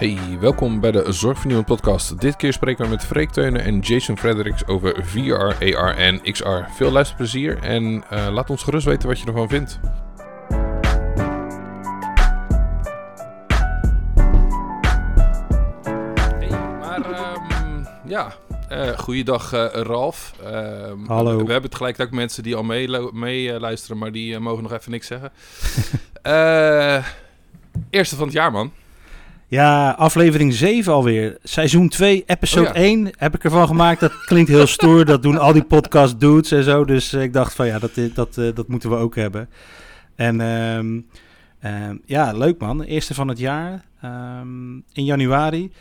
Hey, welkom bij de Zorgvernieuwend podcast. Dit keer spreken we met Freek Teunen en Jason Fredericks over VR, AR en XR. Veel luisterplezier en uh, laat ons gerust weten wat je ervan vindt. Hey, maar um, ja, uh, goeiedag uh, Ralf. Uh, Hallo. We, we, hebben tegelijkertijd ook mensen die al meeluisteren, mee, luisteren, maar die mogen nog even niks zeggen. eerste van het jaar, man. Ja, aflevering 7 alweer. Seizoen 2, episode oh, ja. 1 heb ik ervan gemaakt. Dat klinkt heel stoer. Dat doen al die podcast dudes en zo. Dus ik dacht van ja, dat, dat, dat moeten we ook hebben. En um, um, ja, leuk man. Eerste van het jaar. Um, in januari.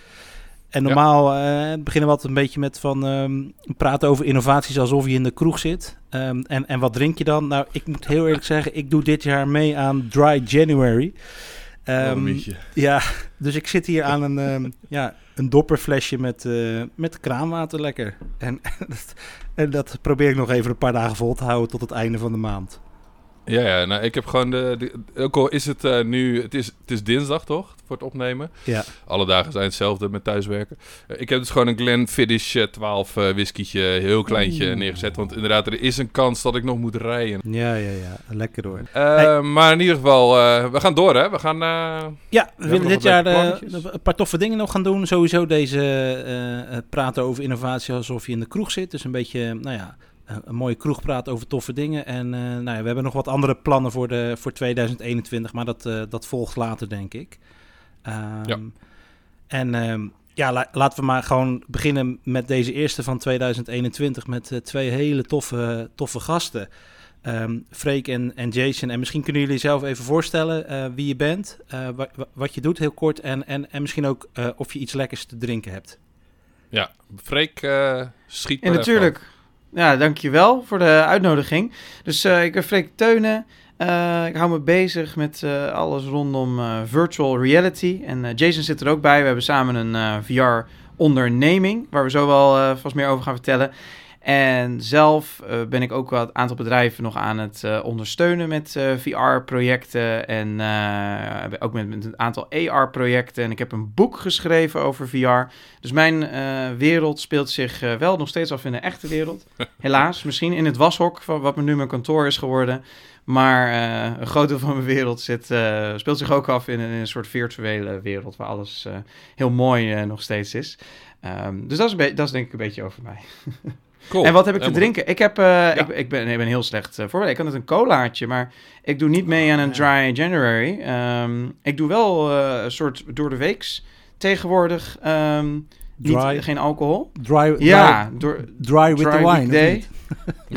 En normaal ja. uh, beginnen we altijd een beetje met van um, praten over innovaties alsof je in de kroeg zit. Um, en, en wat drink je dan? Nou, ik moet heel eerlijk zeggen, ik doe dit jaar mee aan Dry January. Um, oh, ja, dus ik zit hier aan een, ja, een dopperflesje met, uh, met kraanwater lekker. En, en dat probeer ik nog even een paar dagen vol te houden tot het einde van de maand. Ja, ja nou, ik heb gewoon de, de ook al is het uh, nu, het is, het is dinsdag toch, voor het opnemen. Ja. Alle dagen zijn hetzelfde met thuiswerken. Uh, ik heb dus gewoon een Glenfiddich uh, 12 uh, whiskytje, heel kleintje neergezet. Want inderdaad, er is een kans dat ik nog moet rijden. Ja, ja, ja, lekker hoor. Hey. Maar in ieder geval, we gaan door hè. We gaan... ja, we, we willen dit jaar een paar toffe dingen nog gaan doen. Sowieso deze praten over innovatie alsof je in de kroeg zit. Dus een beetje, nou ja een mooie kroeg praat over toffe dingen. En uh, nou ja, we hebben nog wat andere plannen voor, de, voor 2021, maar dat, uh, dat volgt later, denk ik. Um, ja. En um, ja, la, laten we maar gewoon beginnen met deze eerste van 2021 met uh, twee hele toffe, toffe gasten. Um, Freek en, en Jason. En misschien kunnen jullie zelf even voorstellen wie je bent, wa wat je doet, heel kort. En, en, en misschien ook of je iets lekkers te drinken hebt. Ja, Freek schiet En natuurlijk. Ja, dankjewel voor de uitnodiging. Dus uh, ik ben Freek Teunen. Uh, ik hou me bezig met uh, alles rondom virtual reality. En Jason zit er ook bij. We hebben samen een VR-onderneming, waar we zo wel vast meer over gaan vertellen. En zelf uh, ben ik ook wel het aantal bedrijven nog aan het uh, ondersteunen met uh, VR-projecten en ook met, met, een aantal AR-projecten. En ik heb een boek geschreven over VR. Dus mijn wereld speelt zich wel nog steeds af in de echte wereld. Helaas, misschien in het washok, van wat nu mijn kantoor is geworden. Maar een groot deel van mijn wereld zit, speelt zich ook af in een, in een soort virtuele wereld waar alles heel mooi nog steeds is. Um, dus dat is, dat is denk ik een beetje over mij. Cool. En wat heb ik te drinken? Ik, heb, uh, ja. ik, ik, ben, ik ben heel slecht uh, voorbereid. Ik kan het een colaatje, maar ik doe niet mee aan een dry January. Um, ik doe wel uh, een soort door de weeks tegenwoordig. Um, dry, niet, geen alcohol. Dry, ja, dry, door, dry with dry the wine. Day.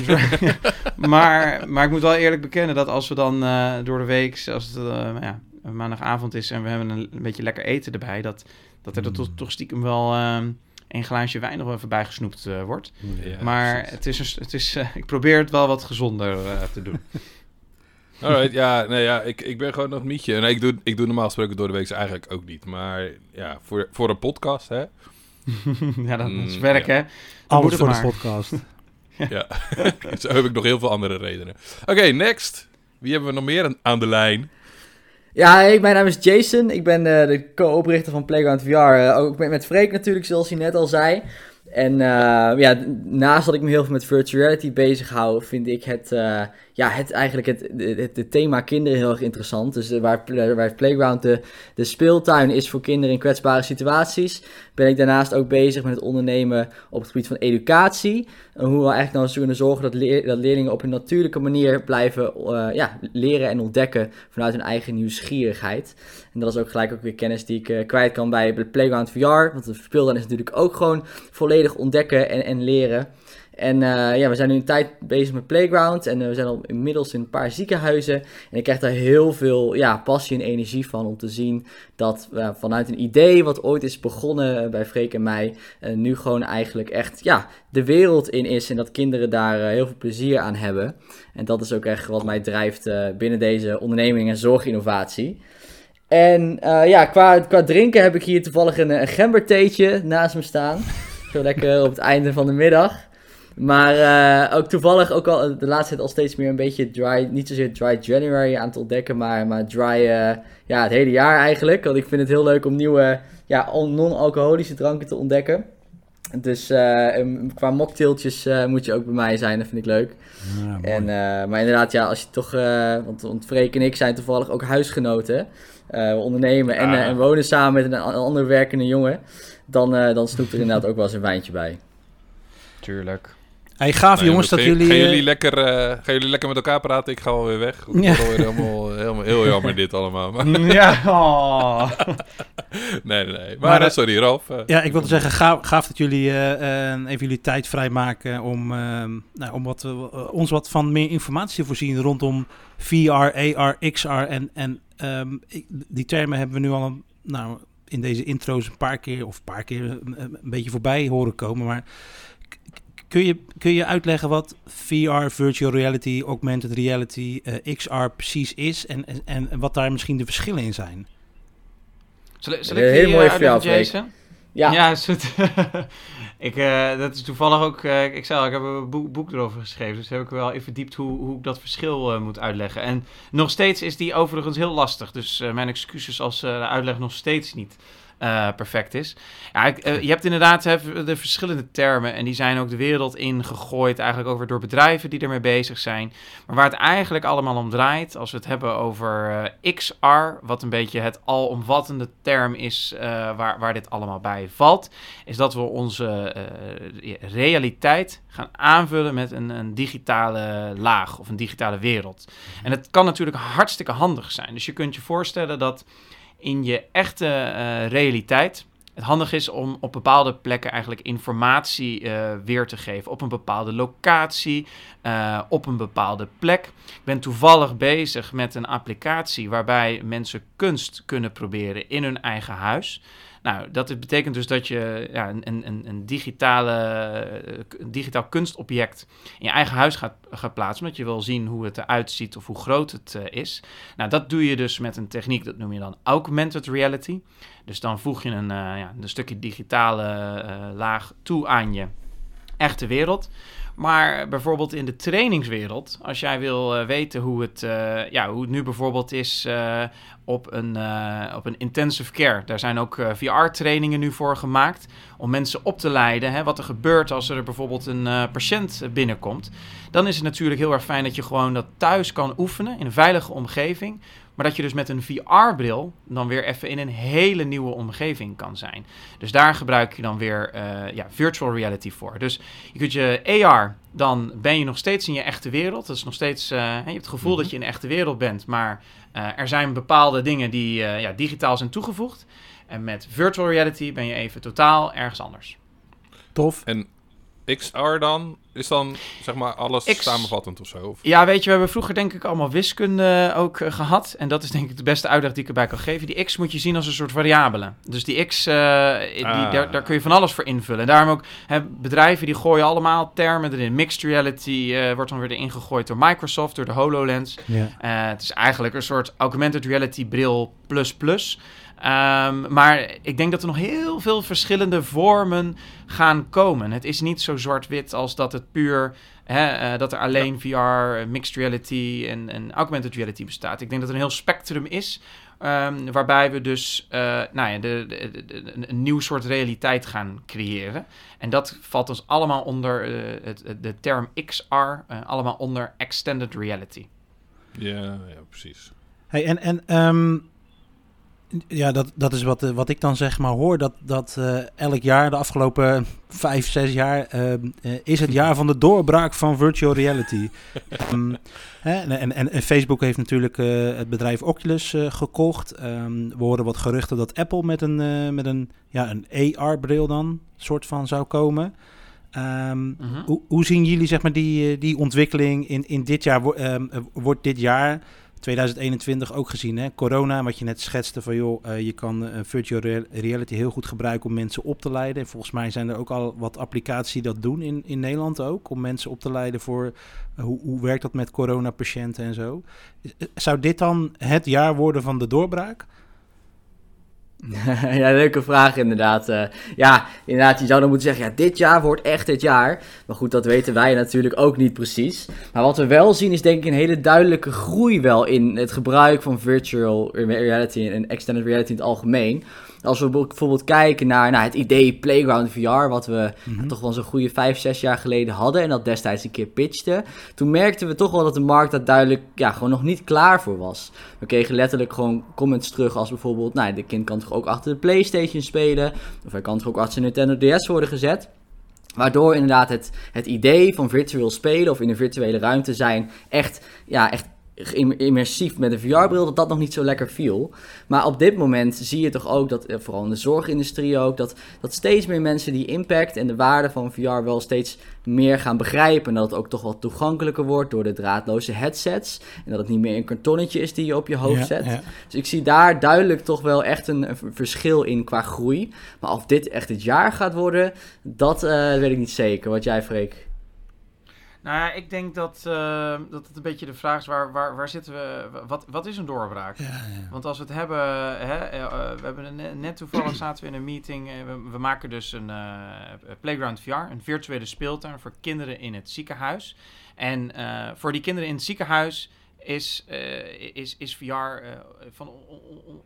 maar, maar ik moet wel eerlijk bekennen dat als we dan door de week, als het ja, maandagavond is en we hebben een, een, beetje lekker eten erbij, dat, dat er mm. toch, toch stiekem wel... Um, een glaasje wijn nog even bijgesnoept uh, wordt. Ja, maar het is, een, het is, uh, ik probeer het wel wat gezonder uh, te doen. Alright, ja, nee, ja ik, ik ben gewoon nog mietje. Nee, ik, doe, ik doe normaal gesproken door de week eigenlijk ook niet. Maar ja, voor, voor een podcast, hè. ja, dat is werk, mm, hè. Alles voor de podcast. ja, zo heb ik nog heel veel andere redenen. Oké, okay, next. Wie hebben we nog meer aan de lijn? Ja, hey, mijn naam is Jason. Ik ben uh, de co-oprichter van Playground VR. Uh, ook met, met Freek natuurlijk, zoals hij net al zei. En uh, ja, naast dat ik me heel veel met virtual reality bezig hou, vind ik het, ja, het eigenlijk het, het, het, thema kinderen heel erg interessant. Dus waar, waar Playground de, de speeltuin is voor kinderen in kwetsbare situaties, ben ik daarnaast ook bezig met het ondernemen op het gebied van educatie. En hoe we eigenlijk nou kunnen zorgen dat, leer, dat leerlingen op een natuurlijke manier blijven uh, ja, leren en ontdekken vanuit hun eigen nieuwsgierigheid. En dat is ook gelijk ook weer kennis die ik kwijt kan bij Playground VR. Want de speeltuin is natuurlijk ook gewoon volledig ontdekken en, en leren. En uh, ja, we zijn nu een tijd bezig met Playground. En uh, we zijn al inmiddels in een paar ziekenhuizen. En ik krijg daar heel veel ja, passie en energie van om te zien dat uh, vanuit een idee wat ooit is begonnen bij Freek en mij, nu gewoon eigenlijk echt ja, de wereld in is. En dat kinderen daar heel veel plezier aan hebben. En dat is ook echt wat mij drijft binnen deze onderneming en zorginnovatie. En ja, qua, qua drinken heb ik hier toevallig een, een gembertheetje naast me staan. Zo lekker op het einde van de middag. Maar uh, ook toevallig ook al de laatste tijd al steeds meer een beetje dry, niet zozeer dry January aan te ontdekken, maar, maar dry uh, ja, het hele jaar eigenlijk. Want ik vind het heel leuk om nieuwe ja, non-alcoholische dranken te ontdekken. Dus uh, qua mocktailtjes moet je ook bij mij zijn, dat vind ik leuk. Ja, en, maar inderdaad, ja, als je toch, want, want Freek en ik zijn toevallig ook huisgenoten. we ondernemen en, en wonen samen met een ander werkende jongen. Dan, dan snoept er inderdaad ook wel eens een wijntje bij. Tuurlijk. Hey, gaaf jongens dat jullie... Gaan jullie, lekker, uh, gaan jullie lekker met elkaar praten? Ik ga alweer weg. Het ja. alweer helemaal, helemaal heel jammer dit allemaal. Maar... ja, oh. nee, nee, nee. Maar, maar sorry Ralf. Uh, ja, ik wilde zeggen, gaaf, gaaf dat jullie uh, even jullie tijd vrijmaken om, nou, om wat, ons wat van meer informatie te voorzien rondom VR, AR, XR. En, en um, ik, die termen hebben we nu al een, nou, in deze intro's een paar keer, of een paar keer een, een beetje voorbij horen komen. Maar Kun je, kun je uitleggen wat VR, virtual reality, augmented reality, uh, XR precies is en, en, en wat daar misschien de verschillen in zijn? Zal, zal ik heel mooi voor jou, Jason? Ja, ja ik, uh, dat is toevallig ook. Uh, ik zei ik heb een boek, boek, erover geschreven. Dus heb ik wel even verdiept hoe, hoe ik dat verschil uh, moet uitleggen. En nog steeds is die overigens heel lastig. Dus mijn excuses als de uitleg nog steeds niet uh, perfect is. Ja, uh, je hebt inderdaad de verschillende termen en die zijn ook de wereld ingegooid, eigenlijk over door bedrijven die ermee bezig zijn. Maar waar het eigenlijk allemaal om draait, als we het hebben over uh, XR, wat een beetje het alomvattende term is waar, waar dit allemaal bij valt, is dat we onze realiteit gaan aanvullen met een, een digitale laag of een digitale wereld. En het kan natuurlijk hartstikke handig zijn. Dus je kunt je voorstellen dat in je echte uh, realiteit het handig is om op bepaalde plekken eigenlijk informatie uh, weer te geven. Op een bepaalde locatie, uh, op een bepaalde plek. Ik ben toevallig bezig met een applicatie waarbij mensen kunst kunnen proberen in hun eigen huis. Nou, dat betekent dus dat je ja, een, een, een, digitale, een digitaal kunstobject in je eigen huis gaat, plaatsen, omdat je wil zien hoe het eruit ziet of hoe groot het uh, is. Nou, dat doe je dus met een techniek, dat noem je dan augmented reality. Dus dan voeg je een, uh, ja, een stukje digitale laag toe aan je echte wereld. Maar bijvoorbeeld in de trainingswereld, als jij wil uh, weten hoe het, uh, ja, hoe het nu bijvoorbeeld is uh, op, een, op een intensive care. Daar zijn ook VR-trainingen nu voor gemaakt om mensen op te leiden. Hè, wat er gebeurt als er bijvoorbeeld een patiënt binnenkomt. Dan is het natuurlijk heel erg fijn dat je gewoon dat thuis kan oefenen in een veilige omgeving. Maar dat je dus met een VR-bril dan weer even in een hele nieuwe omgeving kan zijn. Dus daar gebruik je dan weer uh, ja, virtual reality voor. Dus je kunt je AR, dan ben je nog steeds in je echte wereld. Dat is nog steeds, uh, je hebt het gevoel dat je in een echte wereld bent. Maar uh, er zijn bepaalde dingen die ja, digitaal zijn toegevoegd. En met virtual reality ben je even totaal ergens anders. Tof. En XR dan? Is dan zeg maar alles samenvattend of zo? Ja, weet je, we hebben vroeger denk ik allemaal wiskunde ook uh, gehad. En dat is denk ik de beste uitleg die ik erbij kan geven. Die x moet je zien als een soort variabele. Dus die x, uh, die, ah. daar, daar, kun je van alles voor invullen. En daarom ook hè, bedrijven die gooien allemaal termen erin. Mixed reality uh, wordt dan weer erin gegooid door Microsoft, door de HoloLens. Yeah. het is eigenlijk een soort augmented reality bril plus plus. Um, maar ik denk dat er nog heel veel verschillende vormen gaan komen. Het is niet zo zwart-wit als dat het puur hè, uh, dat er alleen VR, mixed reality en, en, augmented reality bestaat. Ik denk dat er een heel spectrum is. Um, waarbij we dus uh, nou ja, de, de, de, een nieuw soort realiteit gaan creëren. En dat valt ons allemaal onder uh, het, de term XR, allemaal onder extended reality. Ja, ja precies. Hey, en en um, ja, dat, dat is wat, eh, wat ik dan zeg maar hoor. Dat, dat uh, elk jaar, de afgelopen vijf, zes jaar, uh, is het jaar van de doorbraak van virtual reality. um, hè, en, en, en, Facebook heeft natuurlijk het bedrijf Oculus gekocht. Um, we horen wat geruchten dat Apple met een, met een, ja, een AR-bril dan soort van zou komen. Um, uh -huh. hoe, hoe, zien jullie zeg maar, die, die ontwikkeling in, in dit jaar? wordt dit jaar 2021 ook gezien, hè? corona, wat je net schetste van joh, uh, je kan uh, virtual reality heel goed gebruiken om mensen op te leiden. En volgens mij zijn er ook al wat applicaties die dat doen in, in Nederland ook, om mensen op te leiden voor uh, hoe, hoe werkt dat met corona-patiënten en zo. Zou dit dan het jaar worden van de doorbraak? ja, leuke vraag inderdaad. Uh, ja, inderdaad, je zou dan moeten zeggen, ja, dit jaar wordt echt het jaar. Maar goed, dat weten wij natuurlijk ook niet precies. Maar wat we wel zien is denk ik een hele duidelijke groei wel in het gebruik van virtual reality en extended reality in het algemeen. Als we bijvoorbeeld kijken naar, naar het idee Playground VR, wat we mhm. toch wel zo'n goede vijf, zes jaar geleden hadden en dat destijds een keer pitchten, toen merkten we toch wel dat de markt daar duidelijk ja, gewoon nog niet klaar voor was. We kregen letterlijk gewoon comments terug als bijvoorbeeld, nou, de kind kan toch ook achter de PlayStation spelen, of hij kan toch ook achter zijn Nintendo DS worden gezet. Waardoor inderdaad het, het idee van virtueel spelen of in een virtuele ruimte zijn echt, ja, echt immersief met een VR-bril, dat dat nog niet zo lekker viel. Maar op dit moment zie je toch ook dat, eh, vooral in de zorgindustrie ook, dat, dat steeds meer mensen die impact en de waarde van VR wel steeds meer gaan begrijpen. En dat het ook toch wat toegankelijker wordt door de draadloze headsets. En dat het niet meer een kartonnetje is die je op je hoofd zet. Dus ik zie daar duidelijk toch wel echt een, verschil in qua groei. Maar of dit echt het jaar gaat worden, dat uh, weet ik niet zeker. Wat jij, Freek? Nou ja, ik denk dat, uh, dat het een beetje de vraag is: waar, waar, waar zitten we? Wat, wat is een doorbraak? Ja, ja. Want als we het hebben, hè, uh, we hebben net toevallig zaten we in een meeting. We, we, maken dus een Playground VR, een virtuele speeltuin voor kinderen in het ziekenhuis. En voor die kinderen in het ziekenhuis is, is, is VR van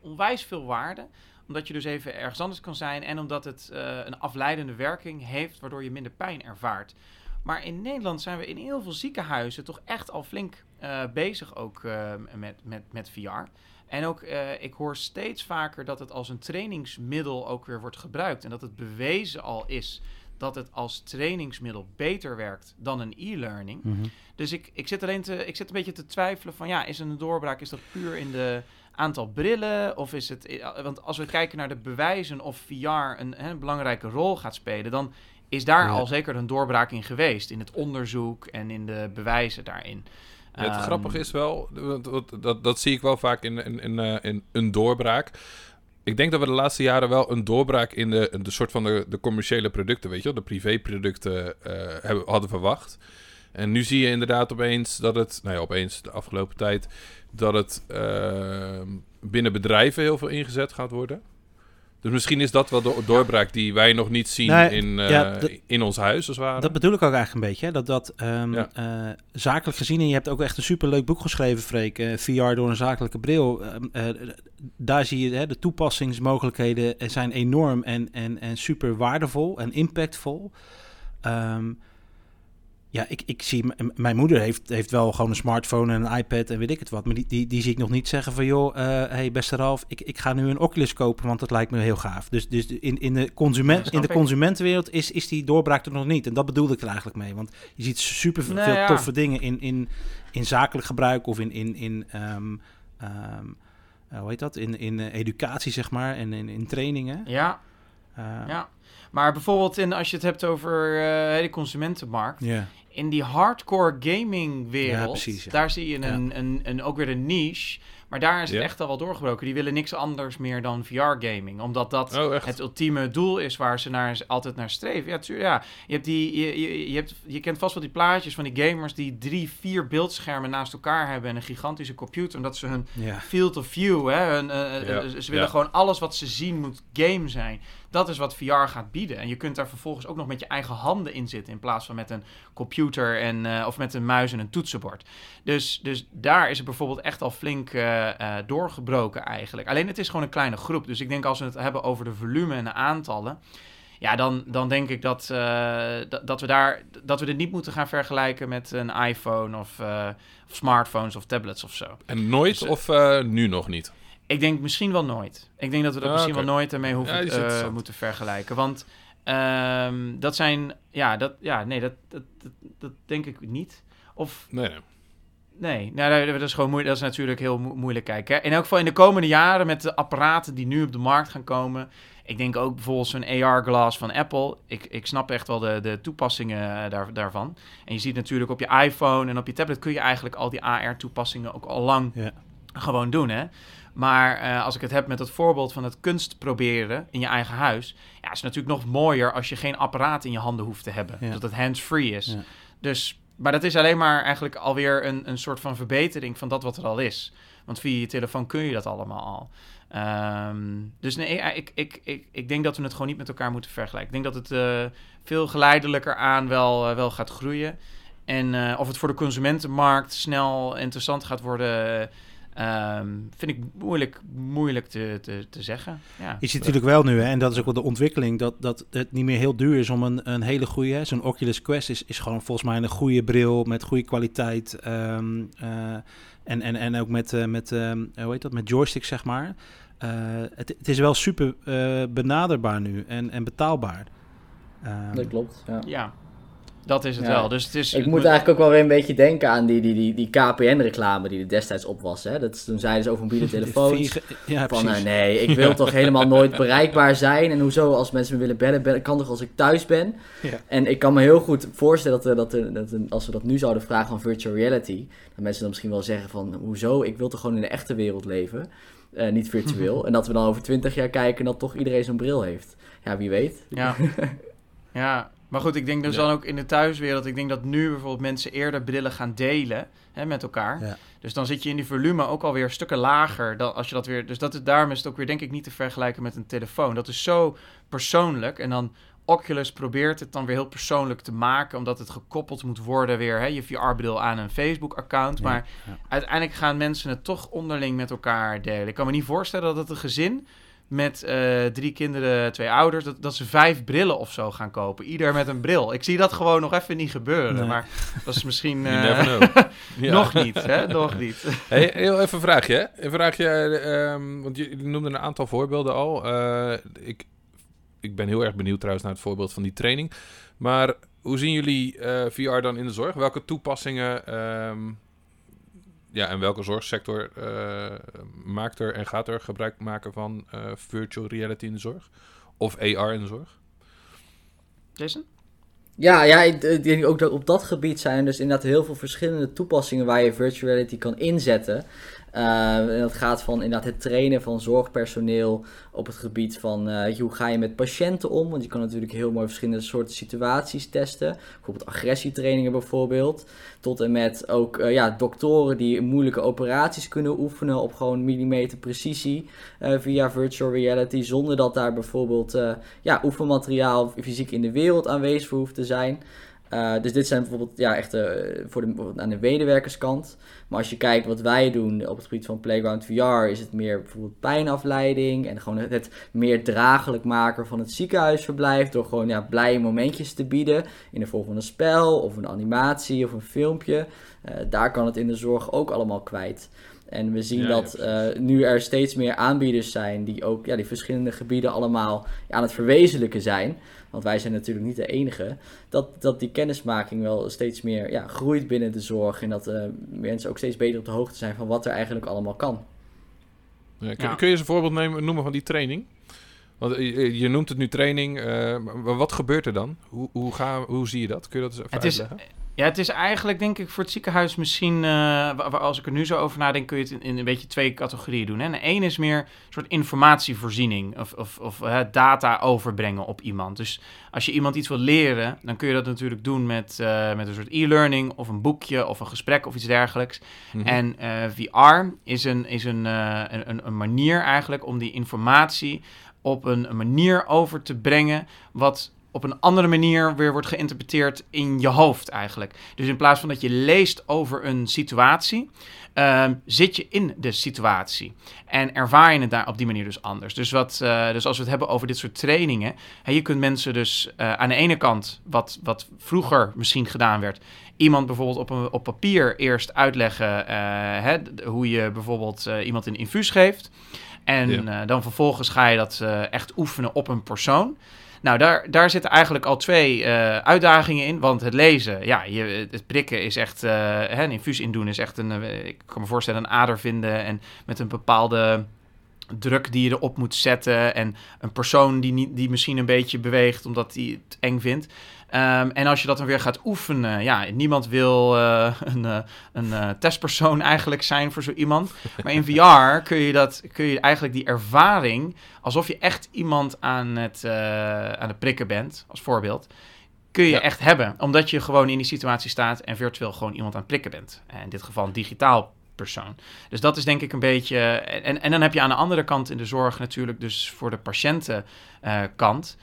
onwijs veel waarde omdat je dus even ergens anders kan zijn en omdat het een afleidende werking heeft, waardoor je minder pijn ervaart. Maar in Nederland zijn we in heel veel ziekenhuizen toch echt al flink uh, bezig ook uh, met, met, met VR. En ook, uh, ik hoor steeds vaker dat het als een trainingsmiddel ook weer wordt gebruikt. En dat het bewezen al is dat het als trainingsmiddel beter werkt dan een e-learning. Mm -hmm. Dus ik, ik, zit alleen te, ik zit een beetje te twijfelen van, ja, is een doorbraak, is dat puur in de aantal brillen? Of is het, want als we kijken naar de bewijzen of VR een, een belangrijke rol gaat spelen, dan is daar al zeker een doorbraak in geweest. In het onderzoek en in de bewijzen daarin. het um, grappige is wel, dat, dat, dat, zie ik wel vaak in, in, in, uh, in een doorbraak. Ik denk dat we de laatste jaren wel een doorbraak in de, de soort van de, de commerciële producten, weet je wel, de privéproducten uh, hebben, hadden verwacht. En nu zie je inderdaad opeens dat het, nou ja, opeens de afgelopen tijd, dat het uh, binnen bedrijven heel veel ingezet gaat worden. Dus misschien is dat wel de doorbraak die wij nog niet zien in, uh, in ons huis, als ware. Dat bedoel ik ook eigenlijk een beetje. Hè? Dat dat um, ja. uh, zakelijk gezien, en je hebt ook echt een superleuk boek geschreven, Freek, uh, VR door een zakelijke bril. daar zie je hè, de toepassingsmogelijkheden zijn enorm en, en, en super waardevol en impactvol. Um, ja, ik, ik zie, mijn moeder heeft, heeft wel gewoon een smartphone en een iPad en weet ik het wat. Maar die, die, die zie ik nog niet zeggen van, joh, uh, hey beste Ralf, ik, ik ga nu een Oculus kopen, want dat lijkt me heel gaaf. Dus, dus in, in de, consument, in de consumentenwereld is, is die doorbraak er nog niet. En dat bedoelde ik er eigenlijk mee. Want je ziet super veel ja. toffe dingen in, in, in zakelijk gebruik of in, in, in um, um, uh, hoe heet dat? In, in uh, educatie, zeg maar, en in, in trainingen. Ja, ja. Maar bijvoorbeeld in, als je het hebt over uh, de consumentenmarkt. Yeah. In die hardcore gaming wereld, ja, precies, ja. daar zie je een, ja. een, een, ook weer een niche maar daar is het echt al wel doorgebroken. Die willen niks anders meer dan VR-gaming. Omdat dat oh, het ultieme doel is waar ze naar, altijd naar streven. Ja, tuur, ja. Je, hebt die, je, je, je, hebt, je kent vast wel die plaatjes van die gamers die drie, vier beeldschermen naast elkaar hebben en een gigantische computer. Omdat ze hun field of view, hè, hun, uh, ze willen gewoon alles wat ze zien moet game zijn. Dat is wat VR gaat bieden. En je kunt daar vervolgens ook nog met je eigen handen in zitten. In plaats van met een computer en, uh, of met een muis en een toetsenbord. Dus, dus daar is het bijvoorbeeld echt al flink uh, uh, doorgebroken eigenlijk. Alleen het is gewoon een kleine groep. Dus ik denk als we het hebben over de volume en de aantallen. Ja, dan, dan denk ik dat, dat, dat, we daar, dat we dit niet moeten gaan vergelijken met een iPhone of, of smartphones of tablets of zo. En nooit dus, of nu nog niet? Ik denk misschien wel nooit. Ik denk dat we dat ah, misschien okay. wel nooit ermee hoeven ja, uh, moeten vergelijken. Want um, dat zijn, ja, dat, ja nee, dat, dat, dat, dat, denk ik niet. Of, nee, nee. Nee, nou, dat is gewoon moeilijk. Dat is natuurlijk heel mo moeilijk kijken. In elk geval in de komende jaren met de apparaten die nu op de markt gaan komen. Ik denk ook bijvoorbeeld zo'n AR-glas van Apple. Ik, ik snap echt wel de, de toepassingen eh, daar, daarvan. En je ziet natuurlijk op je iPhone en op je tablet kun je eigenlijk al die AR-toepassingen ook al lang ja. gewoon doen. Hè? Maar uh, als ik het heb met het voorbeeld van het kunst proberen in je eigen huis. Ja, is natuurlijk nog mooier als je geen apparaat in je handen hoeft te hebben. Ja. Dat het hands-free is. Ja. Dus maar dat is alleen maar eigenlijk alweer een, een soort van verbetering van dat wat er al is. Want via je telefoon kun je dat allemaal al. Ehm, dus nee, ik, ik, ik, ik denk dat we het gewoon niet met elkaar moeten vergelijken. Ik denk dat het uh, veel geleidelijker aan wel, wel gaat groeien. En of het voor de consumentenmarkt snel interessant gaat worden, Um, vind ik moeilijk, moeilijk te, te, te zeggen. Ja. Je ziet natuurlijk wel nu, hè, en dat is ook wel de ontwikkeling, dat, dat het niet meer heel duur is om een, een hele goede, zo'n Oculus Quest is, is gewoon volgens mij een goede bril met goede kwaliteit. Um, uh, en, en, en ook met, uh, met um, hoe heet dat, met joystick, zeg maar. Uh, het, het, is wel super benaderbaar nu en, en betaalbaar. dat klopt, ja. ja. Dat is het wel. Dus het is, ik moet eigenlijk ook wel weer een beetje denken aan die, die, die, die KPN-reclame die er destijds op was. Hè? Dat, toen zeiden ze over mobiele telefoons. ja, van uh, nee, ik wil toch helemaal nooit bereikbaar zijn. En hoezo, als mensen me willen bellen, bellen kan toch als ik thuis ben. Ja. En ik kan me heel goed voorstellen dat, dat, dat, dat, als we dat nu zouden vragen van virtual reality, dat mensen dan misschien wel zeggen van hoezo, ik wil toch gewoon in de echte wereld leven. Uh, niet virtueel. en dat we dan over twintig jaar kijken en dat toch iedereen zo'n bril heeft. Ja, wie weet. Ja. ja, maar goed, ik denk dus dan ook in de thuiswereld. Ik denk dat nu bijvoorbeeld mensen eerder brillen gaan delen hè, met elkaar. Ja. Dus dan zit je in die volume ook alweer stukken lager. Dan als je dat weer, dus dat is, daarom is het ook weer denk ik niet te vergelijken met een telefoon. Dat is zo persoonlijk. En dan Oculus probeert het dan weer heel persoonlijk te maken. Omdat het gekoppeld moet worden weer. Hè, je VR-bril aan een Facebook-account. maar uiteindelijk gaan mensen het toch onderling met elkaar delen. Ik kan me niet voorstellen dat het een gezin met uh, drie kinderen, twee ouders, dat, dat ze vijf brillen of zo gaan kopen. Ieder met een bril. Ik zie dat gewoon nog even niet gebeuren. Nee. Maar dat is misschien uh, nog niet. Hè? Nog niet. Hey, heel even een vraagje. Een vraagje, um, want je, noemde een aantal voorbeelden al. Uh, ik, ik ben heel erg benieuwd trouwens naar het voorbeeld van die training. Maar hoe zien jullie VR dan in de zorg? Welke toepassingen um, ja, en welke zorgsector uh, maakt er en gaat er gebruik maken van uh, virtual reality in de zorg? Of AR in de zorg? Jason? Ja, ja, ik denk ook dat op dat gebied zijn dus inderdaad heel veel verschillende toepassingen waar je virtual reality kan inzetten. Uh, dat gaat van inderdaad het trainen van zorgpersoneel op het gebied van uh, hoe ga je met patiënten om. Want je kan natuurlijk heel mooi verschillende soorten situaties testen. Bijvoorbeeld agressietrainingen bijvoorbeeld. Tot en met ook uh, ja, doktoren die moeilijke operaties kunnen oefenen op gewoon millimeter precisie via virtual reality. Zonder dat daar bijvoorbeeld ja, oefenmateriaal fysiek in de wereld aanwezig hoeft te zijn. Uh, dus dit zijn bijvoorbeeld ja, echt uh, voor de, aan de medewerkerskant. Maar als je kijkt wat wij doen op het gebied van Playground VR, is het meer bijvoorbeeld pijnafleiding en gewoon het, meer draaglijk maken van het ziekenhuisverblijf. Door gewoon ja, blije momentjes te bieden in de vorm van een spel of een animatie of een filmpje. Uh, daar kan het in de zorg ook allemaal kwijt. En we zien dat nu er steeds meer aanbieders zijn die ook ja, die verschillende gebieden allemaal aan het verwezenlijken zijn want wij zijn natuurlijk niet de enige, dat, dat die kennismaking wel steeds meer ja, groeit binnen de zorg en dat uh, mensen ook steeds beter op de hoogte zijn van wat er eigenlijk allemaal kan. Ja, kun, kun, je eens een voorbeeld nemen, noemen van die training? Want eh, je, noemt het nu training, uh, maar wat gebeurt er dan? Hoe, hoe, ga, hoe zie je dat? Kun je dat eens even het uitleggen? Is, ja, het is eigenlijk denk ik voor het ziekenhuis misschien, uh, als ik er nu zo over nadenk, kun je het in, in een beetje twee categorieën doen. Hè. Eén is meer een soort informatievoorziening of, of, of data overbrengen op iemand. Dus als je iemand iets wil leren, dan kun je dat natuurlijk doen met, uh, met een soort e-learning of een boekje of een gesprek of iets dergelijks. Mhm. En uh, VR is, een, is een, een, een manier eigenlijk om die informatie op een manier over te brengen wat op een andere manier weer wordt geïnterpreteerd in je hoofd eigenlijk. Dus in plaats van dat je leest over een situatie, uh, zit je in de situatie. En ervaar je het daar op die manier dus anders. Dus, wat, uh, dus als we het hebben over dit soort trainingen, hè, je kunt mensen dus uh, aan de ene kant, wat, wat vroeger misschien gedaan werd, iemand bijvoorbeeld op, een, op papier eerst uitleggen uh, hè, hoe je bijvoorbeeld iemand een infuus geeft. En ja. dan vervolgens ga je dat echt oefenen op een persoon. Nou, daar, daar zitten eigenlijk al twee uh, uitdagingen in. Want het lezen, ja, je, het prikken is echt, uh, hè, een infuus indoen is echt een, uh, ik kan me voorstellen, een ader vinden. En met een bepaalde druk die je erop moet zetten. En een persoon die, niet, die misschien een beetje beweegt omdat hij het eng vindt. Um, en als je dat dan weer gaat oefenen, ja, niemand wil uh, een, uh, een uh, testpersoon eigenlijk zijn voor zo iemand. Maar in VR kun je, dat, kun je eigenlijk die ervaring, alsof je echt iemand aan het, aan het prikken bent, als voorbeeld, kun je Ja. echt hebben. Omdat je gewoon in die situatie staat en virtueel gewoon iemand aan het prikken bent. En in dit geval een digitaal persoon. Dus dat is denk ik een beetje... En, en dan heb je aan de andere kant in de zorg natuurlijk dus voor de patiëntenkant...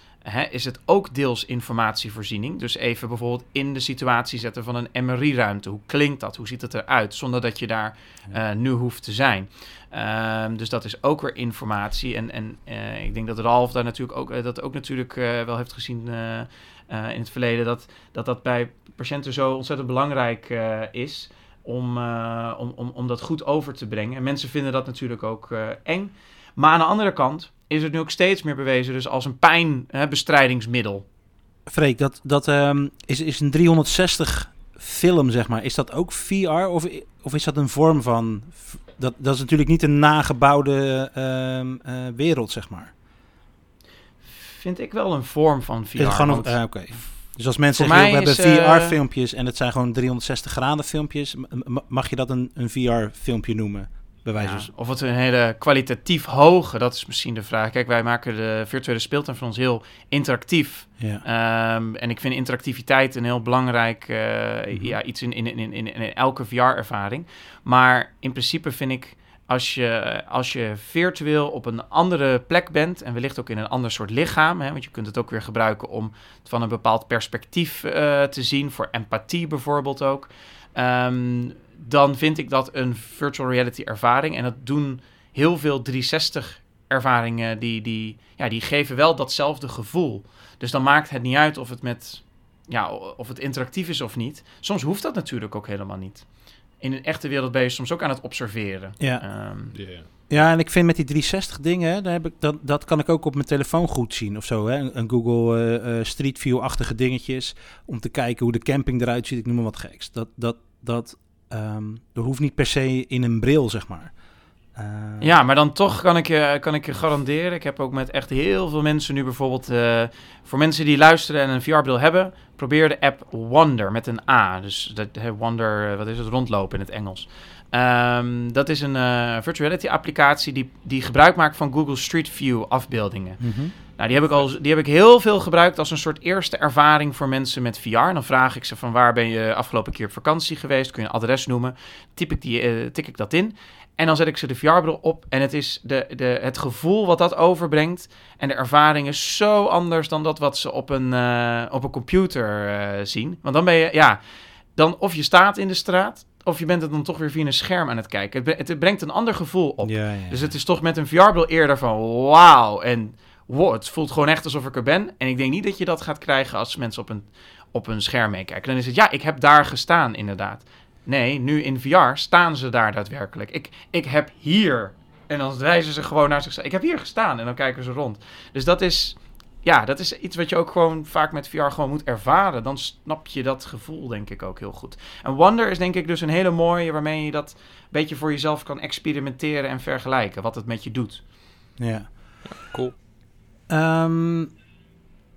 Is het ook deels informatievoorziening. Dus even bijvoorbeeld in de situatie zetten van een MRI-ruimte. Hoe klinkt dat? Hoe ziet het eruit? Zonder dat je daar eh, nu hoeft te zijn. Ehm, dus dat is ook weer informatie. En, en eh, ik denk dat Ralf daar natuurlijk ook, eh, dat ook natuurlijk wel heeft gezien in het verleden. Dat, dat dat bij patiënten zo ontzettend belangrijk is. Om, om, om, om dat goed over te brengen. En mensen vinden dat natuurlijk ook eng. Maar aan de andere kant is het nu ook steeds meer bewezen dus als een pijnbestrijdingsmiddel. Freek, dat, dat ehm, is, is een 360 film, zeg maar. Is dat ook VR of, of is dat een vorm van... Dat, dat is natuurlijk niet een nagebouwde ehm, eh, wereld, zeg maar. Vind ik wel een vorm van VR. Is het gewoon een- want- eh, Oké. Dus als mensen zeggen, we hebben is, eh, VR-filmpjes en het zijn gewoon 360 graden filmpjes, mag je dat een, een VR-filmpje noemen? Bij wijze Ja, van... of het een hele kwalitatief hoge, dat is misschien de vraag. Kijk, wij maken de virtuele speeltuin van ons heel interactief. Ja. Ehm, en ik vind interactiviteit een heel belangrijk eh, Mhm. ja, iets in, in, in, in, in elke VR-ervaring. Maar in principe vind ik, als je, als je virtueel op een andere plek bent... en wellicht ook in een ander soort lichaam... Hè, want je kunt het ook weer gebruiken om het van een bepaald perspectief eh, te zien... voor empathie bijvoorbeeld ook... Ehm, dan vind ik dat een virtual reality ervaring. En dat doen heel veel 360 ervaringen, die, die, ja, die geven wel datzelfde gevoel. Dus dan maakt het niet uit of het, met, ja, of het interactief is of niet. Soms hoeft dat natuurlijk ook helemaal niet. In een echte wereld ben je soms ook aan het observeren. Ja. Ehm, Ja. Ja, en ik vind met die 360 dingen, daar heb ik, dat, dat kan ik ook op mijn telefoon goed zien of zo. Hè? Een, een Google eh, eh, Street View-achtige dingetjes. Om te kijken hoe de camping eruit ziet. Ik noem maar wat geks. Dat, dat, dat, ehm dat hoeft niet per se in een bril, zeg maar. Eh, Ja, maar dan toch kan ik, je, kan ik je garanderen. Ik heb ook met echt heel veel mensen nu bijvoorbeeld... eh, voor mensen die luisteren en een VR-bril hebben... probeer de app Wonder met een A. Dus dat, Wonder, eh, wat is het? Rondlopen in het Engels. Ehm, dat is een eh virtuality applicatie die, die gebruik maakt van Google Street View afbeeldingen. mhm. Nou, die heb, ik al, die heb ik heel veel gebruikt als een soort eerste ervaring voor mensen met VR. En dan vraag ik ze van waar ben je afgelopen keer op vakantie geweest? Kun je een adres noemen? Typ ik die, eh, tik ik dat in. En dan zet ik ze de VR-bril op. En het is de, de, het gevoel wat dat overbrengt. En de ervaring is zo anders dan dat wat ze op een, eh, op een computer eh, zien. Want dan ben je, ja, dan of je staat in de straat. Of je bent het dan toch weer via een scherm aan het kijken. Het, het brengt een ander gevoel op. Ja, ja. Dus het is toch met een VR-bril eerder van wauw. En wow, het voelt gewoon echt alsof ik er ben. En ik denk niet dat je dat gaat krijgen als mensen op een, op een scherm meekijken. Dan is het ja, ik heb daar gestaan inderdaad. Nee, nu in VR staan ze daar daadwerkelijk. Ik, ik heb hier. En dan wijzen ze gewoon naar zichzelf. Ik heb hier gestaan. En dan kijken ze rond. Dus dat is, ja, dat is iets wat je ook gewoon vaak met VR gewoon moet ervaren. Dan snap je dat gevoel denk ik ook heel goed. En Wonder is denk ik dus een hele mooie waarmee je dat een beetje voor jezelf kan experimenteren en vergelijken. Wat het met je doet. ja. Cool. Ehm,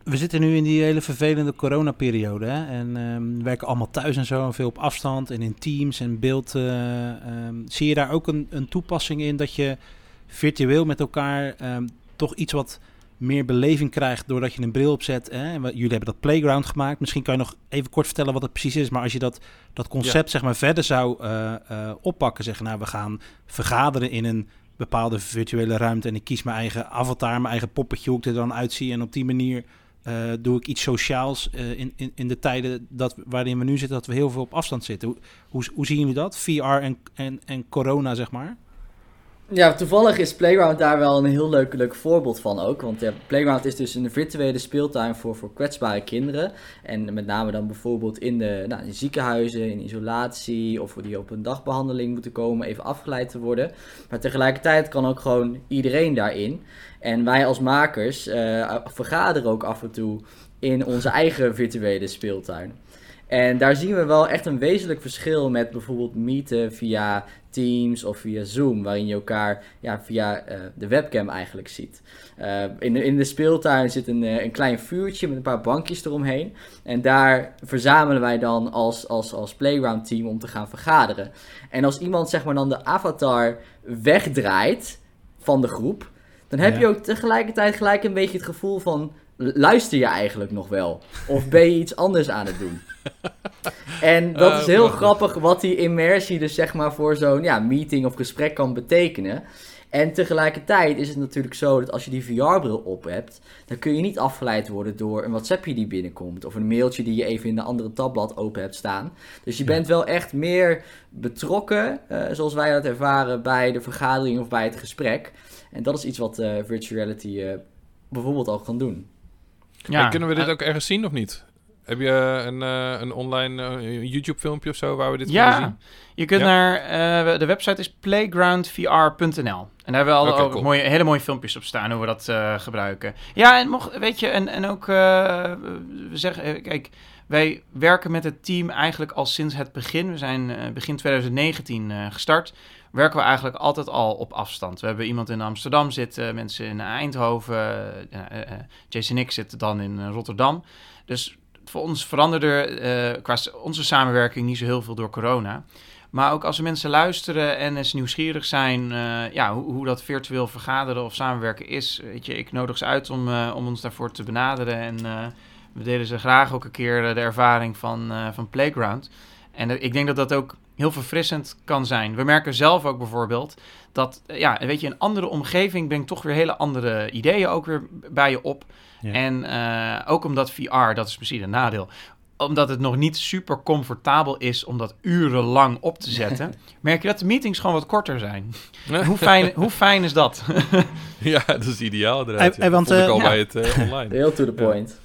we zitten nu in die hele vervelende coronaperiode. Hè? En ehm, we werken allemaal thuis en zo. En veel op afstand en in teams en beeld. eh, ehm, zie je daar ook een, een toepassing in dat je virtueel met elkaar toch iets wat meer beleving krijgt doordat je een bril opzet. Hè? En we- Jullie hebben dat playground gemaakt. Misschien kan je nog even kort vertellen wat het precies is. Maar als je dat, dat concept zeg maar verder zou eh, eh, oppakken. Zeggen, nou we gaan vergaderen in een bepaalde virtuele ruimte. En ik kies mijn eigen avatar, mijn eigen poppetje, hoe ik er dan uitzie. En op die manier eh, doe ik iets sociaals eh, in, in, in de tijden dat, waarin we nu zitten, dat we heel veel op afstand zitten. Hoe, hoe, zien jullie dat? VR en, en, en corona, zeg maar? Ja, toevallig is Playground daar wel een heel leuk, leuk voorbeeld van ook. Want Playground is dus een virtuele speeltuin voor, voor kwetsbare kinderen. En met name dan bijvoorbeeld in de nou, ziekenhuizen, in isolatie... of die op een dagbehandeling moeten komen, even afgeleid te worden. Maar tegelijkertijd kan ook gewoon iedereen daarin. En wij als makers eh, vergaderen ook af en toe in onze eigen virtuele speeltuin. En daar zien we wel echt een wezenlijk verschil met bijvoorbeeld meeten via Teams of via Zoom, waarin je elkaar ja, via eh, de webcam eigenlijk ziet. Eh, in, de, in de speeltuin zit een, eh, een klein vuurtje met een paar bankjes eromheen. En daar verzamelen wij dan als, als, als playground team om te gaan vergaderen. En als iemand zeg maar dan de avatar wegdraait van de groep, dan heb Ja. je ook tegelijkertijd gelijk een beetje het gevoel van luister je eigenlijk nog wel? Of ben je iets anders aan het doen? En dat Uh, is heel prachtig. grappig wat die immersie dus zeg maar voor zo'n ja, meeting of gesprek kan betekenen. En tegelijkertijd is het natuurlijk zo dat als je die VR-bril op hebt, dan kun je niet afgeleid worden door een WhatsAppje die binnenkomt of een mailtje die je even in een andere tabblad open hebt staan. Dus je Ja. bent wel echt meer betrokken, eh, zoals wij dat ervaren, bij de vergadering of bij het gesprek. En dat is iets wat eh, virtual reality eh, bijvoorbeeld ook kan doen. Hey, kunnen we dit eh, ook ergens zien of niet? Heb je een, eh, een online eh, YouTube-filmpje of zo waar we dit kunnen zien? Ja, je kunt Ja. naar, de website is playgroundvr.nl. En daar hebben we al Oké, ook cool. mooie, hele mooie filmpjes op staan hoe we dat eh, gebruiken. Ja, en mocht, weet je, en, en ook, we zeggen, eh, kijk, wij werken met het team eigenlijk al sinds het begin. We zijn begin 2019 eh, gestart. Werken we eigenlijk altijd al op afstand. We hebben iemand in Amsterdam zitten, mensen in Eindhoven. Jason en ik zitten dan in Rotterdam. Dus voor ons veranderde qua onze samenwerking niet zo heel veel door corona. Maar ook als mensen luisteren en eens nieuwsgierig zijn, eh, ja, hoe, hoe dat virtueel vergaderen of samenwerken is. Weet je, ik nodig ze uit om, eh, om ons daarvoor te benaderen. En eh, we delen ze graag ook een keer de ervaring van, van Playground. En ik denk dat dat ook heel verfrissend kan zijn. We merken zelf ook bijvoorbeeld dat, ja, weet je, een andere omgeving brengt toch weer hele andere ideeën ook weer bij je op. Ja. En ook omdat VR, dat is misschien een nadeel, omdat het nog niet super comfortabel is om dat urenlang op te zetten, merk je dat de meetings gewoon wat korter zijn. hoe, fijn, hoe fijn is dat? ja, dat is ideaal inderdaad. Hey, ja. hey, want, Vond ik eh, al ja. bij het eh, online. Heel to the point.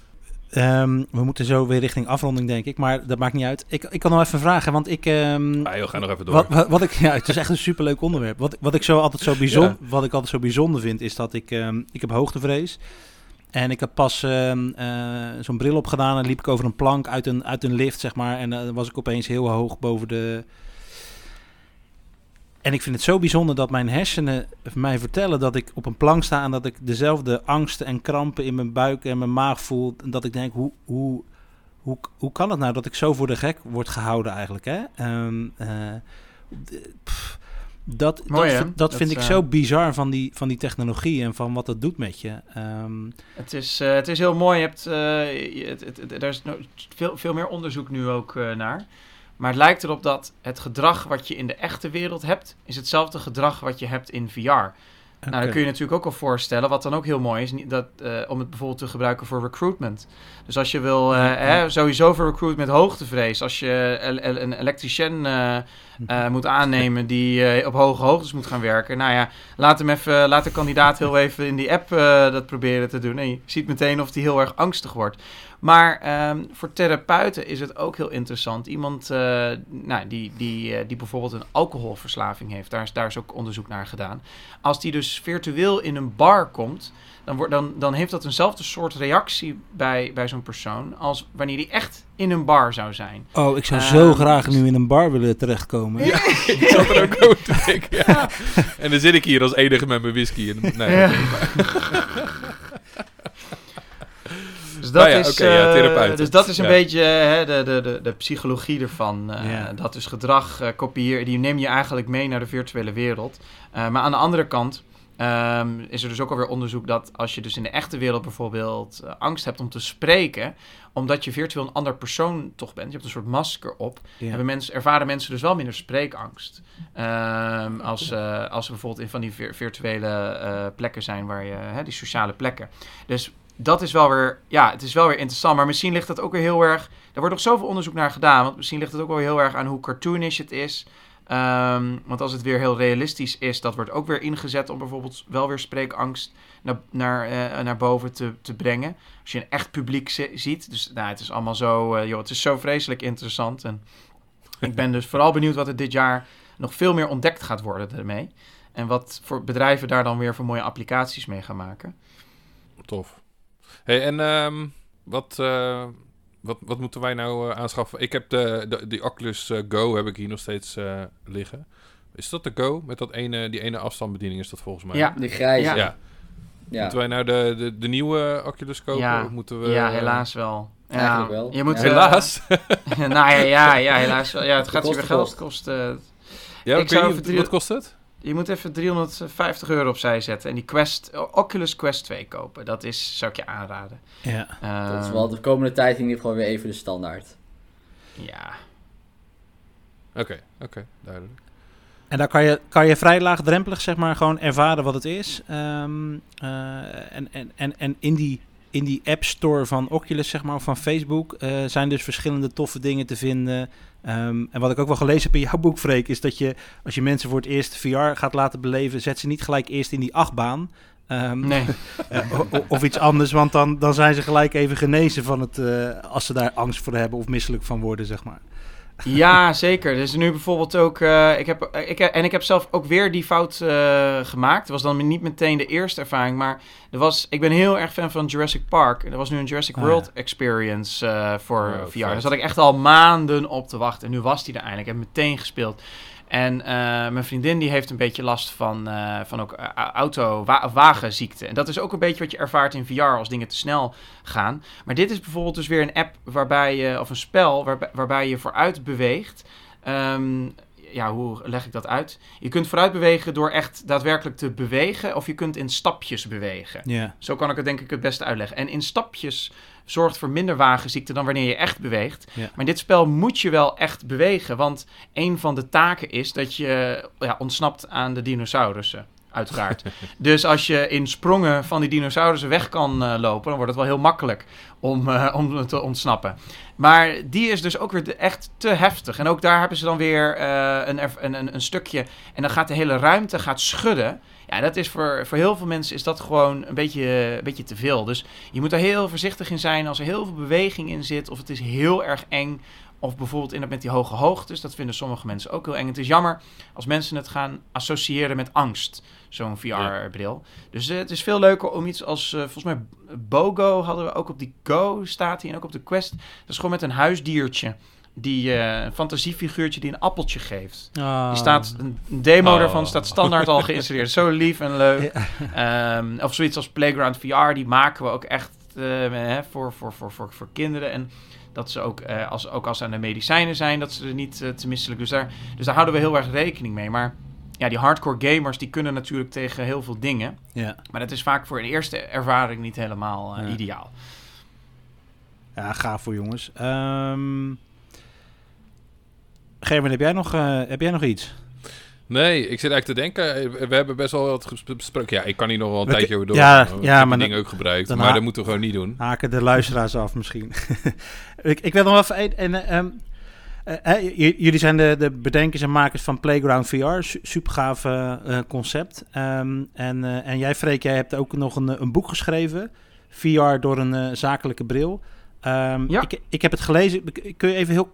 Ehm, we moeten zo weer richting afronding, denk ik. Maar dat maakt niet uit. Ik, ik kan nog even vragen, want ik... ehm, Ah, joh, ga nog even door. wat, wat, wat ik, ja, het is echt een superleuk onderwerp. Wat, wat, ik zo altijd zo bijzonder, wat ik altijd zo bijzonder vind, is dat ik... ehm, ik heb hoogtevrees. En ik heb pas ehm, eh, zo'n bril opgedaan en liep ik over een plank uit een, uit een lift, zeg maar. En eh, dan was ik opeens heel hoog boven de... En ik vind het zo bijzonder dat mijn hersenen mij vertellen dat ik op een plank sta en dat ik dezelfde angsten en krampen in mijn buik en mijn maag voel. En dat ik denk, hoe, hoe, hoe, hoe kan het nou dat ik zo voor de gek word gehouden eigenlijk? Hè? Ehm, eh, dat, Mooi, dat, dat Dat, vind ik eh, zo bizar van die, van die technologie en van wat het doet met je. Ehm, Het is, eh, het is heel mooi. Je hebt, eh, het, het, het- er is no- veel, veel meer onderzoek nu ook naar. Maar het lijkt erop dat het gedrag wat je in de echte wereld hebt, is hetzelfde gedrag wat je hebt in VR. Nou, dat kun je natuurlijk ook al voorstellen. Wat dan ook heel mooi is, dat, om het bijvoorbeeld te gebruiken voor recruitment. Dus als je wil, Ja, ja. hè, sowieso voor recruitment hoogtevrees. Als je een elektricien eh, moet aannemen die eh, op hoge hoogtes moet gaan werken. Nou ja, laat, hem even, laat de kandidaat heel even in die app eh, dat proberen te doen. En je ziet meteen of die heel erg angstig wordt. Maar ehm, voor therapeuten is het ook heel interessant. Iemand nou, die, die, die bijvoorbeeld een alcoholverslaving heeft, daar is, daar is ook onderzoek naar gedaan. Als die dus virtueel in een bar komt, dan, wordt, dan, dan heeft dat eenzelfde soort reactie bij, bij zo'n persoon als wanneer die echt in een bar zou zijn. Oh, ik zou zo Ehm, graag nu in een bar willen terechtkomen. Ja, ik zat er ook over te denken. Ja. En dan zit ik hier als enige met mijn whisky. En, nee, Ja. Dus dat, Nou ja, is, ja, eh, dus dat is een Ja. beetje hè, de, de, de, de psychologie ervan. Eh, Ja. Dat is gedrag, eh kopieer, die neem je eigenlijk mee naar de virtuele wereld. Eh, maar aan de andere kant ehm, is er dus ook alweer onderzoek dat als je dus in de echte wereld bijvoorbeeld eh, angst hebt om te spreken, omdat je virtueel een ander persoon toch bent, je hebt een soort masker op, Ja. hebben mensen, ervaren mensen dus wel minder spreekangst. Ehm, als, eh, als ze bijvoorbeeld in van die vir- virtuele eh, plekken zijn, waar je, hè, die sociale plekken. Dus dat is wel weer, ja, het is wel weer interessant. Maar misschien ligt dat ook weer heel erg. Er wordt nog zoveel onderzoek naar gedaan. Want misschien ligt het ook wel heel erg aan hoe cartoonish het is. Ehm, want als het weer heel realistisch is, dat wordt ook weer ingezet om bijvoorbeeld wel weer spreekangst naar, naar, eh, naar boven te, te brengen. Als je een echt publiek zi- ziet. Dus nou, het is allemaal zo, eh, joh, het is zo vreselijk interessant. En ik ben dus vooral benieuwd wat er dit jaar nog veel meer ontdekt gaat worden ermee. En wat voor bedrijven daar dan weer voor mooie applicaties mee gaan maken. Tof. Hey, en ehm, wat, eh, wat, wat moeten wij nou eh, aanschaffen? Ik heb de, de, die Oculus eh, Go heb ik hier nog steeds eh, liggen. Is dat de Go? Met dat ene, die ene afstandsbediening is dat volgens mij. Ja. De grijze. Ja. Ja. Ja. Moeten wij nou de, de, de nieuwe Oculus kopen? Ja. Of moeten we... ja, helaas wel. Ja, Eigenlijk wel. Je moet, Ja. Helaas. nou ja, ja, ja, helaas wel. Ja, het gaat je kost weer geld kost. kosten. ja, ik zou wat kost het? Je moet even 350 euro opzij zetten en die Quest, Oculus Quest 2 kopen. Dat is, zou ik je aanraden. Ja. Dat is wel de komende tijd in ieder geval weer even de standaard. Ja, Oké, oké, duidelijk. En daar kan je, kan je vrij laagdrempelig zeg maar gewoon ervaren wat het is. Ehm, eh, en, en, en, en in die, in die app store van Oculus zeg maar, of van Facebook eh, zijn dus verschillende toffe dingen te vinden. Ehm, en wat ik ook wel gelezen heb in jouw boek, Freek, is dat je als je mensen voor het eerst VR gaat laten beleven, zet ze niet gelijk eerst in die achtbaan. Ehm, nee. eh, of iets anders, want dan, dan zijn ze gelijk even genezen van het, eh, als ze daar angst voor hebben of misselijk van worden, zeg maar. Ja, zeker. Dus nu bijvoorbeeld ook. eh, ik heb, ik, heb- en ik heb zelf ook weer die fout eh, gemaakt. Het was dan niet meteen de eerste ervaring. Maar er was, ik ben heel erg fan van Jurassic Park. Er was nu een Jurassic Ah, World Experience eh, voor Oh, VR. Daar zat ik echt al maanden op te wachten. En nu was die er eindelijk. Ik heb meteen gespeeld. En eh, mijn vriendin die heeft een beetje last van, eh, van ook eh, auto, wa wagenziekte. En dat is ook een beetje wat je ervaart in VR als dingen te snel gaan. Maar dit is bijvoorbeeld dus weer een app waarbij je, of een spel waarbij, waarbij je vooruit beweegt. Ehm, ja, hoe leg ik dat uit? Je kunt vooruit bewegen door echt daadwerkelijk te bewegen, of je kunt in stapjes bewegen. Ja. Zo kan ik het denk ik het beste uitleggen. En in stapjes zorgt voor minder wagenziekte dan wanneer je echt beweegt. Ja. Maar in dit spel moet je wel echt bewegen, want een van de taken is dat je ja, ontsnapt aan de dinosaurussen. Uiteraard. dus als je in sprongen van die dinosaurussen weg kan eh, lopen, dan wordt het wel heel makkelijk om, eh, om te ontsnappen. Maar die is dus ook weer echt te heftig. En ook daar hebben ze dan weer eh, een, een, een, stukje. En dan gaat de hele ruimte gaat schudden. Ja, dat is voor, voor heel veel mensen is dat gewoon een beetje, een beetje te veel. Dus je moet daar heel voorzichtig in zijn als er heel veel beweging in zit. Of het is heel erg eng. Of bijvoorbeeld in met die hoge hoogtes. Dat vinden sommige mensen ook heel eng. Het is jammer als mensen het gaan associëren met angst. Zo'n VR-bril. Dus eh, het is veel leuker om iets als... eh, volgens mij BOGO hadden we ook op die Go staat hij. En ook op de Quest. Dat is gewoon met een huisdiertje. Die, eh, een fantasiefiguurtje die een appeltje geeft. Ah. Die staat, een demo Oh. daarvan staat standaard al geïnstalleerd. Zo lief en leuk. Ehm, of zoiets als Playground VR, die maken we ook echt eh, hè, voor, voor, voor, voor, voor kinderen. En dat ze ook, eh, als, ook als ze aan de medicijnen zijn, dat ze er niet te misselijk. Dus daar, dus daar houden we heel erg rekening mee. Maar ja, die hardcore gamers, die kunnen natuurlijk tegen heel veel dingen. Ja. Maar dat is vaak voor een eerste ervaring niet helemaal eh, Ja. ideaal. Ja, gaaf voor jongens. Ehm Gerben, heb jij nog, eh, heb jij nog iets? Nee, ik zit eigenlijk te denken. eh, We hebben best wel wat besproken. Ja, ik kan hier nog wel een We- tijdje over door. ja, ik ja, heb maar dingen ook gebruikt. maar dat moeten we gewoon niet doen. Haken de luisteraars af misschien. ik, ik wil nog wel even... een- En, eh, eh, jullie zijn de, de bedenkers en makers van Playground VR. Su super gaaf eh, concept. Ehm, en, eh, en jij, Freek, jij hebt ook nog een, een boek geschreven. VR door een zakelijke bril. Ehm, Ja. ik, ik heb het gelezen. Kun je even heel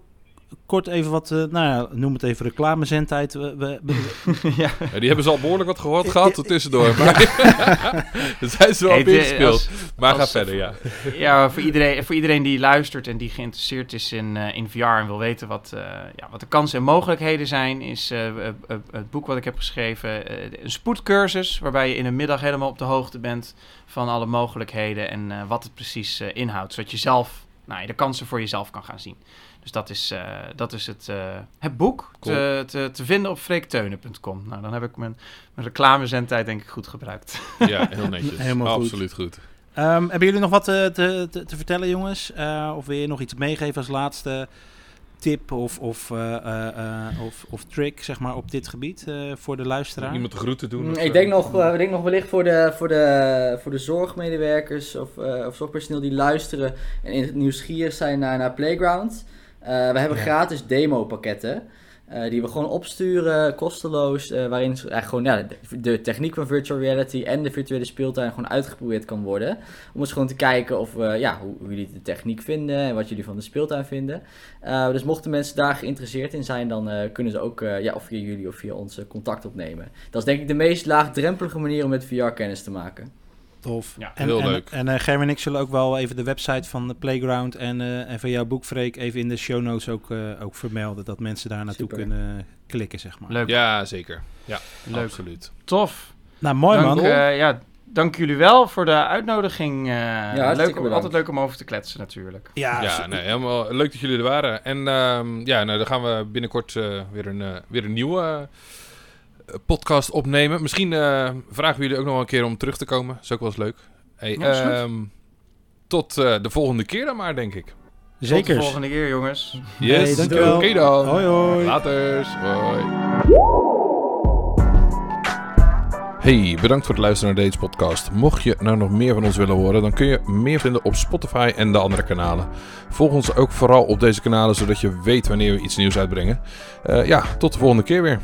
kort even wat... eh, nou ja, noem het even reclamezendtijd. We, we, we- ja. Ja, die hebben ze al behoorlijk wat gehoord gehad tot tussendoor. Maar dat zijn ze wel Hey, ingespeeld. als- Maar ga verder, ja. ja, voor iedereen, voor iedereen die luistert en die geïnteresseerd is in, eh, in VR en wil weten wat, eh, ja, wat de kansen en mogelijkheden zijn, is eh, eh, eh, het boek wat ik heb geschreven eh, een spoedcursus, waarbij je in een middag helemaal op de hoogte bent van alle mogelijkheden en eh, wat het precies eh, inhoudt, zodat je zelf nou, je de kansen voor jezelf kan gaan zien. Dus dat is, eh, dat is het, eh, het boek Cool. te, te, te vinden op freekteunen.com. Nou, dan heb ik mijn, mijn reclamezendtijd denk ik goed gebruikt. Ja, heel netjes. Helemaal goed. Absoluut goed. Ehm, hebben jullie nog wat eh, te, te, te vertellen, jongens? Eh, of wil je nog iets meegeven als laatste tip of, of, eh, eh, eh, of, of trick zeg maar, op dit gebied eh, voor de luisteraar? Iemand de groeten doen? Mm, Ik denk nog, eh, ik denk nog wellicht voor de, voor de, voor de zorgmedewerkers of, eh, of zorgpersoneel die luisteren en in- nieuwsgierig zijn naar, naar Playground. Eh, we hebben Ja. gratis demo-pakketten. Eh, die we gewoon opsturen, kosteloos. eh, waarin eigenlijk gewoon ja, de, techniek van virtual reality en de virtuele speeltuin gewoon uitgeprobeerd kan worden. Om eens gewoon te kijken of, ja, hoe, hoe jullie de techniek vinden en wat jullie van de speeltuin vinden. Eh, dus mochten mensen daar geïnteresseerd in zijn, dan kunnen ze ook ja, of via jullie of via ons contact opnemen. Dat is denk ik de meest laagdrempelige manier om met VR kennis te maken. Tof. Ja, en, heel en, leuk. En eh Gerwin en ik zullen ook wel even de website van de Playground en, eh, en van jouw boek, Freek, even in de show notes ook, eh, ook vermelden. Dat mensen daar naartoe Super. kunnen klikken, zeg maar. Leuk, Ja, zeker. Ja, leuk. absoluut. tof. Nou, mooi dank, man. eh, ja, dank jullie wel voor de uitnodiging. eh, hartstikke leuk, om- altijd leuk om over te kletsen natuurlijk. ja, Ja, nee, helemaal leuk dat jullie er waren. En ehm, ja, nou, dan gaan we binnenkort eh, weer, een, eh, weer een nieuwe podcast opnemen. Misschien eh, vragen we jullie ook nog een keer om terug te komen. Dat is ook wel eens leuk. Hey, Ja, ehm, tot eh, de volgende keer dan maar, denk ik. Tot de Zeker. volgende keer, jongens. Yes, dankjewel. oké dan. Hoi, hoi. Laters. Hoi. Hey, bedankt voor het luisteren naar deze podcast. Mocht je nou nog meer van ons willen horen, dan kun je meer vinden op Spotify en de andere kanalen. Volg ons ook vooral op deze kanalen, zodat je weet wanneer we iets nieuws uitbrengen. Eh, ja, tot de volgende keer weer.